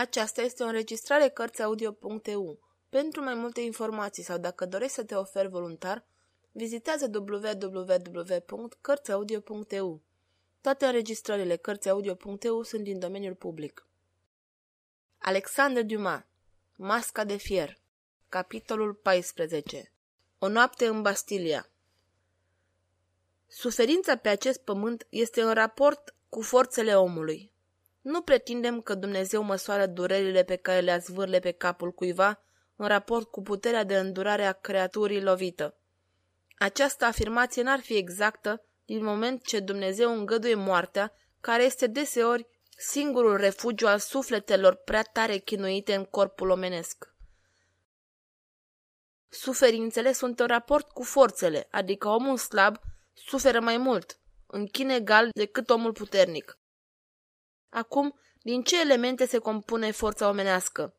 Aceasta este o înregistrare Cărțiaudio.eu. Pentru mai multe informații sau dacă dorești să te oferi voluntar, vizitează www.cărțiaudio.eu. Toate înregistrările Cărțiaudio.eu sunt din domeniul public. Alexandre Dumas Masca de fier Capitolul 14 O noapte în Bastilia Suferința pe acest pământ este în raport cu forțele omului. Nu pretindem că Dumnezeu măsoară durerile pe care le zvârle pe capul cuiva în raport cu puterea de îndurare a creaturii lovită. Această afirmație n-ar fi exactă din moment ce Dumnezeu îngăduie moartea, care este deseori singurul refugiu al sufletelor prea tare chinuite în corpul omenesc. Suferințele sunt în raport cu forțele, adică omul slab suferă mai mult, în chin egal decât omul puternic. Acum, din ce elemente se compune forța omenească?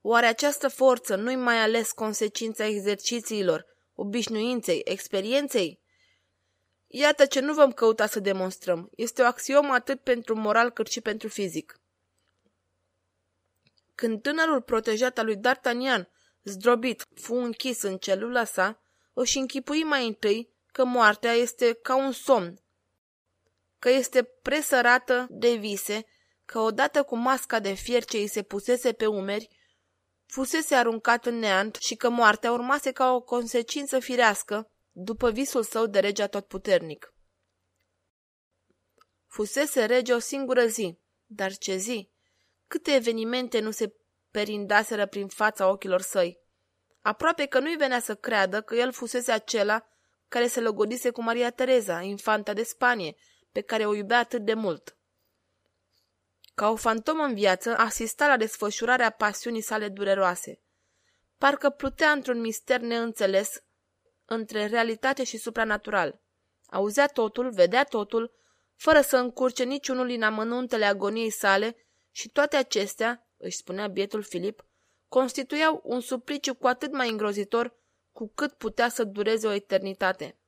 Oare această forță nu-i mai ales consecința exercițiilor, obișnuinței, experienței? Iată ce nu vom căuta să demonstrăm. Este o axiomă atât pentru moral cât și pentru fizic. Când tânărul protejat al lui D'Artagnan, zdrobit, fu închis în celula sa, își închipui mai întâi că moartea este ca un somn, că este presărată de vise că odată cu masca de fier ce îi se pusese pe umeri, fusese aruncat în neant și că moartea urmase ca o consecință firească după visul său de rege atotputernic. Fusese rege o singură zi, dar ce zi! Câte evenimente nu se perindaseră prin fața ochilor săi! Aproape că nu-i venea să creadă că el fusese acela care se logodise cu Maria Tereza, infanta de Spanie, pe care o iubea atât de mult. Ca o fantomă în viață, asista la desfășurarea pasiunii sale dureroase. Parcă plutea într-un mister neînțeles între realitate și supranatural. Auzea totul, vedea totul, fără să încurce niciunul din amănuntele agoniei sale și toate acestea, își spunea bietul Filip, constituiau un supliciu cu atât mai îngrozitor cu cât putea să dureze o eternitate.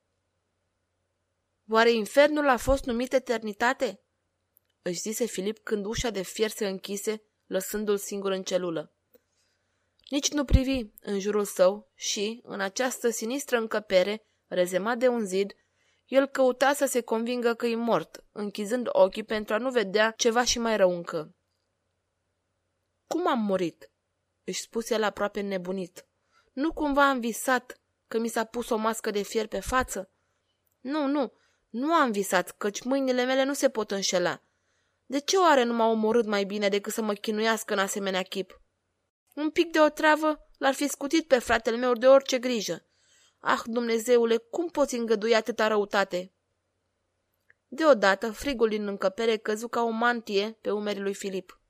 Oare infernul a fost numit eternitate? Își zise Filip când ușa de fier se închise, lăsându-l singur în celulă. Nici nu privi în jurul său și, în această sinistră încăpere, rezemat de un zid, el căuta să se convingă că e mort, închizând ochii pentru a nu vedea ceva și mai rău încă. Cum am murit?" își spuse el aproape nebunit. Nu cumva am visat că mi s-a pus o mască de fier pe față? Nu, nu, nu am visat, căci mâinile mele nu se pot înșela. De ce oare nu m-a omorât mai bine decât să mă chinuiască în asemenea chip? Un pic de o travă l-ar fi scutit pe fratele meu de orice grijă. Ah, Dumnezeule, cum poți îngădui atâta răutate? Deodată, frigul din încăpere căzu ca o mantie pe umerii lui Filip.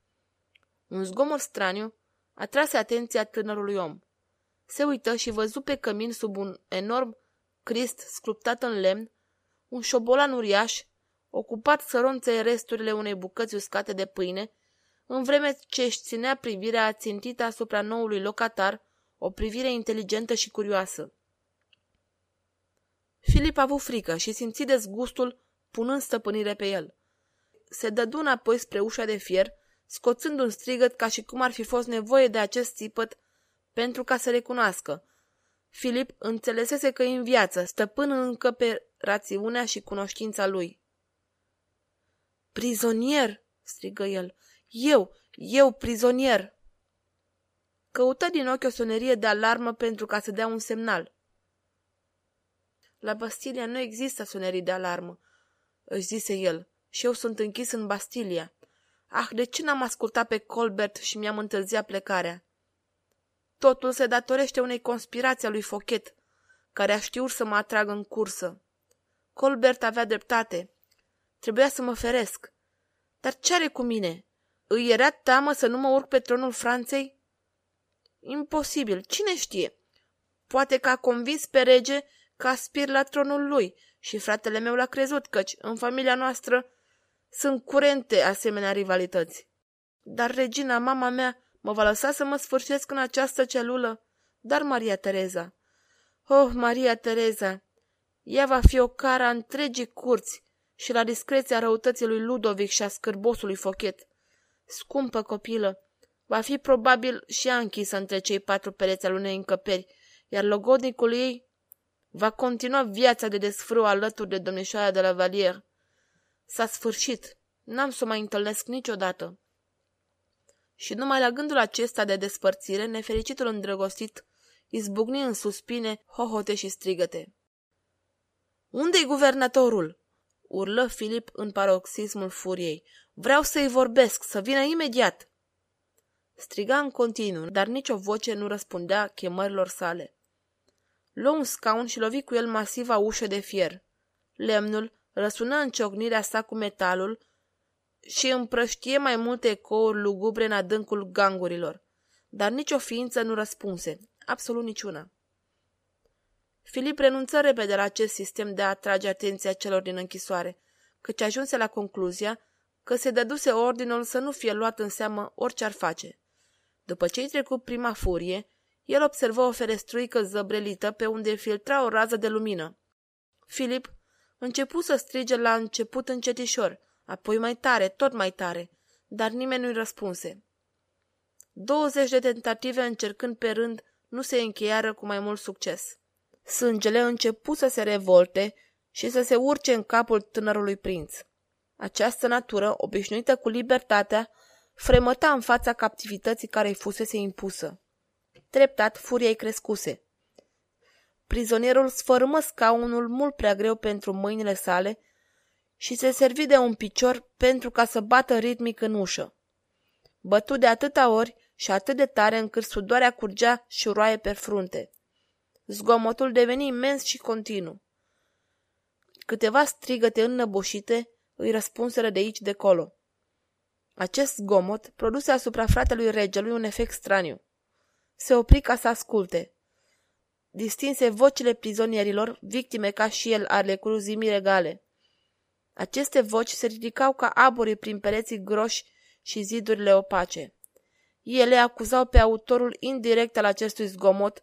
Un zgomot straniu atrase atenția tânărului om. Se uită și văzu pe cămin sub un enorm crist sculptat în lemn, un șobolan uriaș ocupat să ronțe resturile unei bucăți uscate de pâine, în vreme ce își ținea privirea țintită asupra noului locatar, o privire inteligentă și curioasă. Filip a avut frică și simți dezgustul punând stăpânire pe el. Se dădu înapoi spre ușa de fier, scoțând un strigăt ca și cum ar fi fost nevoie de acest țipăt pentru ca să recunoască. Filip înțelesese că e în viață, stăpân încă pe rațiunea și cunoștința lui. Prizonier!" strigă el. Eu, eu, prizonier!" Căută din ochi o sonerie de alarmă pentru ca să dea un semnal. La Bastilia nu există sonerii de alarmă, își zise el, și eu sunt închis în Bastilia. Ah, de ce n-am ascultat pe Colbert și mi-am întârziat plecarea? Totul se datorește unei conspirații a lui Fochet, care a știut să mă atragă în cursă. Colbert avea dreptate. Trebuia să mă feresc. Dar ce are cu mine? Îi era teamă să nu mă urc pe tronul Franței? Imposibil. Cine știe? Poate că a convins pe rege că aspir la tronul lui și fratele meu l-a crezut, căci în familia noastră sunt curente asemenea rivalități. Dar regina, mama mea, mă va lăsa să mă sfârșesc în această celulă? Dar Maria Tereza... Oh, Maria Tereza! Ea va fi o cara a întregii curți și la discreția răutății lui Ludovic și a scârbosului Fochet. Scumpă copilă, Va fi probabil și ea închisă între cei patru pereți al unei încăperi, iar logodnicul ei va continua viața de desfrâu alături de domnișoara de la Valier. S-a sfârșit. N-am să o mai întâlnesc niciodată. Și numai la gândul acesta de despărțire, nefericitul îndrăgostit izbucni în suspine, hohote și strigăte. Unde-i guvernatorul?" Urlă Filip în paroxismul furiei. Vreau să-i vorbesc, să vină imediat!" Striga în continuu, dar nicio voce nu răspundea chemărilor sale. Luă un scaun și lovi cu el masiva ușă de fier. Lemnul răsună în ciocnirea sa cu metalul și împrăștie mai multe ecouri lugubre în adâncul gangurilor, dar nicio ființă nu răspunse, absolut niciuna. Filip renunță repede la acest sistem de a atrage atenția celor din închisoare, căci ajunse la concluzia că se dăduse ordinul să nu fie luat în seamă orice ar face. După ce i trecut prima furie, el observă o ferestruică zăbrelită pe unde filtra o rază de lumină. Filip începu să strige la început încetișor, apoi mai tare, tot mai tare, dar nimeni nu-i răspunse. Douăzeci de tentative încercând pe rând nu se încheiară cu mai mult succes. Sângele începu să se revolte și să se urce în capul tânărului prinț. Această natură, obișnuită cu libertatea, fremăta în fața captivității care îi fusese impusă. Treptat, furia îi crescuse. Prizonierul sfărâmă scaunul mult prea greu pentru mâinile sale și se servi de un picior pentru ca să bată ritmic în ușă. Bătu de atâta ori și atât de tare încât sudoarea curgea și roaie pe frunte. Zgomotul deveni imens și continuu. Câteva strigăte înnăbușite îi răspunseră de aici de colo. Acest zgomot produse asupra fratelui regelui un efect straniu. Se opri ca să asculte. Distinse vocile prizonierilor, victime ca și el ale cruzimii regale. Aceste voci se ridicau ca aburi prin pereții groși și zidurile opace. Ele acuzau pe autorul indirect al acestui zgomot,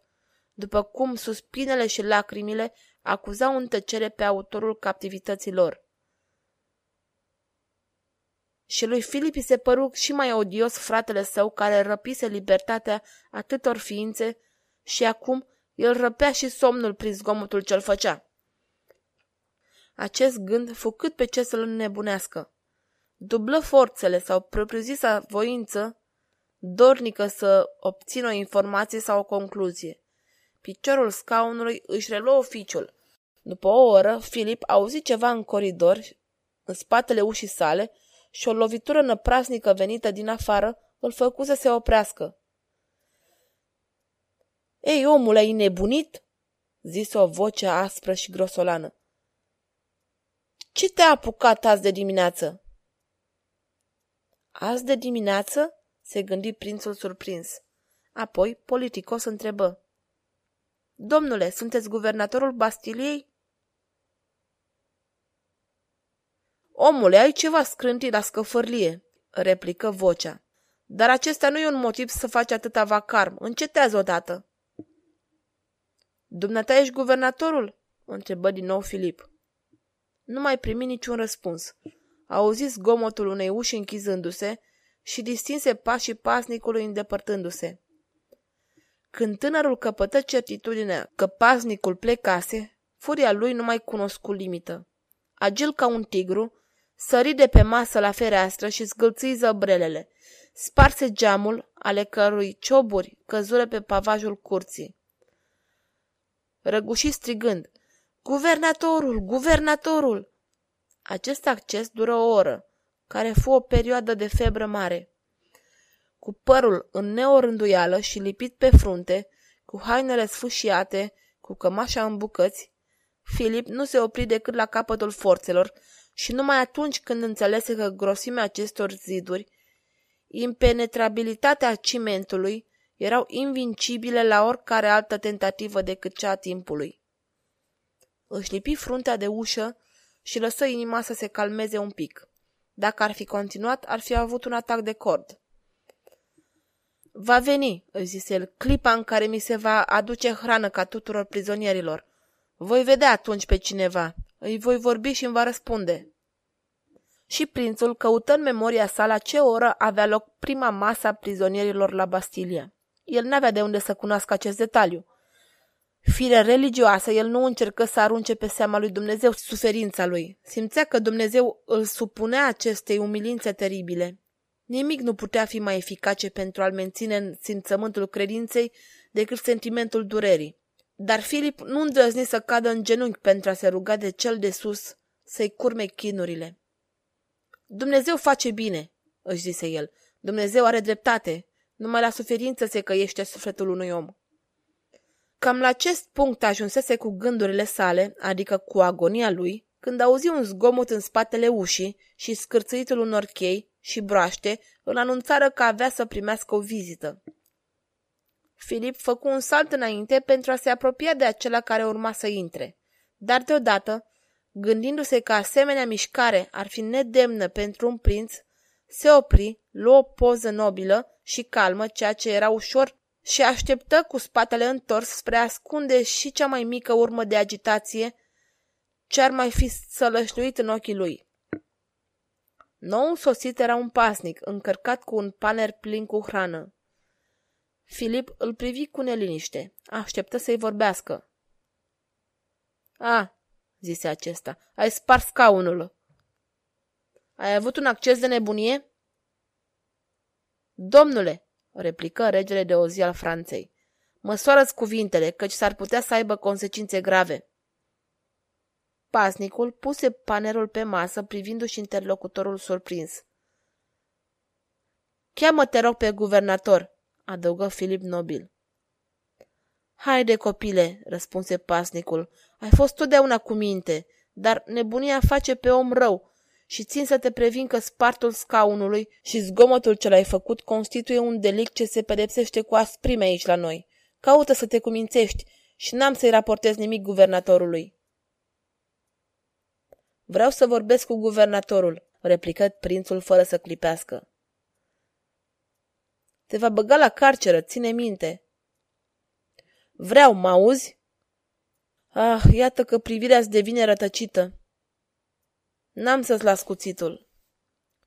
după cum suspinele și lacrimile acuzau în tăcere pe autorul captivității lor. Și lui Filip se păru și mai odios fratele său care răpise libertatea atâtor ființe și acum el răpea și somnul prin zgomotul ce-l făcea. Acest gând fu cât pe ce să-l înnebunească. Dublă forțele sau propriu-zisa voință, dornică să obțină o informație sau o concluzie. Piciorul scaunului își reluă oficiul. După o oră, Filip auzi ceva în coridor, în spatele ușii sale, și o lovitură năprasnică venită din afară îl făcu să se oprească. Ei, omul, ai nebunit?" zise o voce aspră și grosolană. Ce te-a apucat azi de dimineață?" Azi de dimineață?" se gândi prințul surprins. Apoi, politicos întrebă. Domnule, sunteți guvernatorul Bastiliei? Omule, ai ceva scrântit la scăfărlie, replică vocea. Dar acesta nu e un motiv să faci atâta vacarm. Încetează odată. Dumneata ești guvernatorul? întrebă din nou Filip. Nu mai primi niciun răspuns. Auzi zgomotul unei uși închizându-se și distinse pașii pasnicului îndepărtându-se. Când tânărul căpătă certitudinea că pasnicul plecase, furia lui nu mai cunoscu limită. Agil ca un tigru, sări de pe masă la fereastră și zgâlții zăbrelele. Sparse geamul, ale cărui cioburi căzură pe pavajul curții. Răguși strigând, Guvernatorul! Guvernatorul! Acest acces dură o oră, care fu o perioadă de febră mare. Cu părul în neorânduială și lipit pe frunte, cu hainele sfâșiate, cu cămașa în bucăți, Filip nu se opri decât la capătul forțelor și numai atunci când înțelese că grosimea acestor ziduri, impenetrabilitatea cimentului, erau invincibile la oricare altă tentativă decât cea a timpului. Își lipi fruntea de ușă și lăsă inima să se calmeze un pic. Dacă ar fi continuat, ar fi avut un atac de cord. Va veni, îi zise el, clipa în care mi se va aduce hrană ca tuturor prizonierilor. Voi vedea atunci pe cineva. Îi voi vorbi și îmi va răspunde. și prințul căută în memoria sa la ce oră avea loc prima masă a prizonierilor la Bastilia. El n-avea de unde să cunoască acest detaliu. Fire religioasă, el nu încercă să arunce pe seama lui Dumnezeu suferința lui. Simțea că Dumnezeu îl supunea acestei umilințe teribile. Nimic nu putea fi mai eficace pentru a-l menține în simțământul credinței decât sentimentul durerii. Dar Filip nu îndrăzni să cadă în genunchi pentru a se ruga de cel de sus să-i curme chinurile. Dumnezeu face bine, își zise el. Dumnezeu are dreptate. Numai la suferință se căiește sufletul unui om. Cam la acest punct ajunsese cu gândurile sale, adică cu agonia lui, când auzi un zgomot în spatele ușii și scârțâitul unor chei și broaște îl anunțară că avea să primească o vizită. Filip făcu un salt înainte pentru a se apropia de acela care urma să intre, dar deodată, gândindu-se că asemenea mișcare ar fi nedemnă pentru un prinț, se opri, luă o poză nobilă și calmă, ceea ce era ușor, și așteptă cu spatele întors spre a ascunde și cea mai mică urmă de agitație ce ar mai fi sălășluit în ochii lui. Nou sosit era un pasnic, încărcat cu un paner plin cu hrană. Filip îl privi cu neliniște. Așteptă să-i vorbească. A, zise acesta, ai spart scaunul. Ai avut un acces de nebunie? Domnule, replică regele de o zi al Franței, măsoară-ți cuvintele, căci s-ar putea să aibă consecințe grave. Pasnicul puse panerul pe masă, privindu-și interlocutorul surprins. Cheamă, te rog, pe guvernator, adăugă Filip Nobil. Haide, copile, răspunse pasnicul, ai fost totdeauna cu minte, dar nebunia face pe om rău și țin să te previn că spartul scaunului și zgomotul ce l-ai făcut constituie un delict ce se pedepsește cu asprime aici la noi. Caută să te cumințești și n-am să-i raportez nimic guvernatorului. Vreau să vorbesc cu guvernatorul, replică prințul fără să clipească. Te va băga la carceră, ține minte. Vreau, mă auzi? Ah, iată că privirea îți devine rătăcită. N-am să-ți las cuțitul.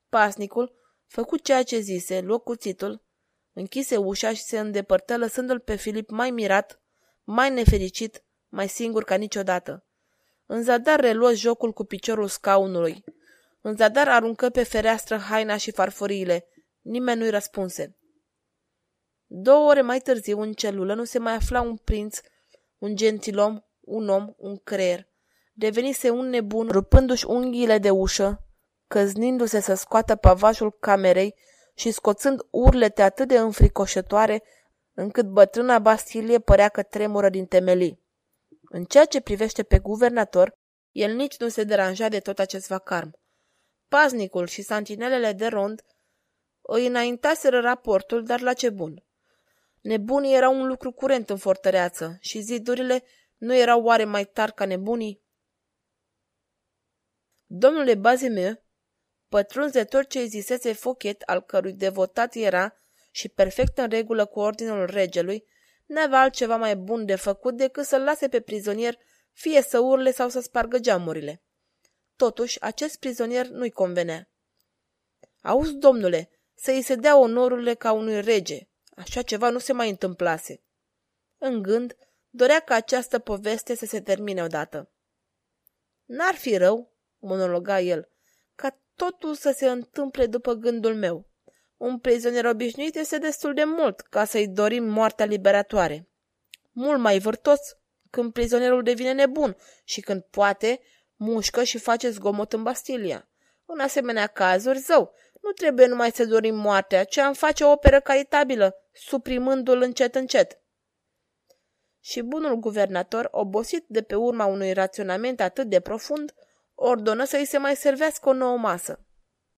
Pasnicul făcu ceea ce zise, luă cuțitul, închise ușa și se îndepărtă lăsându-l pe Filip mai mirat, mai nefericit, mai singur ca niciodată. În zadar reluă jocul cu piciorul scaunului. În zadar aruncă pe fereastră haina și farfuriile. Nimeni nu-i răspunse. Două ore mai târziu, în celulă, nu se mai afla un prinț, un gentilom, un om, un creier. Devenise un nebun, rupându-și unghiile de ușă, căznindu-se să scoată pavajul camerei și scoțând urlete atât de înfricoșătoare, încât bătrâna Bastilie părea că tremură din temelii. În ceea ce privește pe guvernator, el nici nu se deranja de tot acest vacarm. Paznicul și santinelele de rond îi înaintaseră raportul, dar la ce bun. Nebunii erau un lucru curent în fortăreață și zidurile nu erau oare mai tari ca nebunii? Domnule Bazimeu, pătrunz de tot ce zisese Fochet, al cărui devotat era și perfect în regulă cu ordinul regelui, n-avea altceva mai bun de făcut decât să-l lase pe prizonier fie să urle sau să spargă geamurile. Totuși, acest prizonier nu-i convenea. Auzi, domnule, să-i se dea onorurile ca unui rege. Așa ceva nu se mai întâmplase. În gând, dorea ca această poveste să se termine odată. N-ar fi rău, monologa el, ca totul să se întâmple după gândul meu. Un prizonier obișnuit este destul de mult ca să-i dorim moartea liberatoare. Mult mai vârtos când prizonierul devine nebun și când poate, mușcă și face zgomot în Bastilia. În asemenea cazuri, zău, nu trebuie numai să dorim moartea, ci am face o operă caritabilă, suprimându-l încet încet. Și bunul guvernator, obosit de pe urma unui raționament atât de profund, ordonă să-i se mai servească o nouă masă.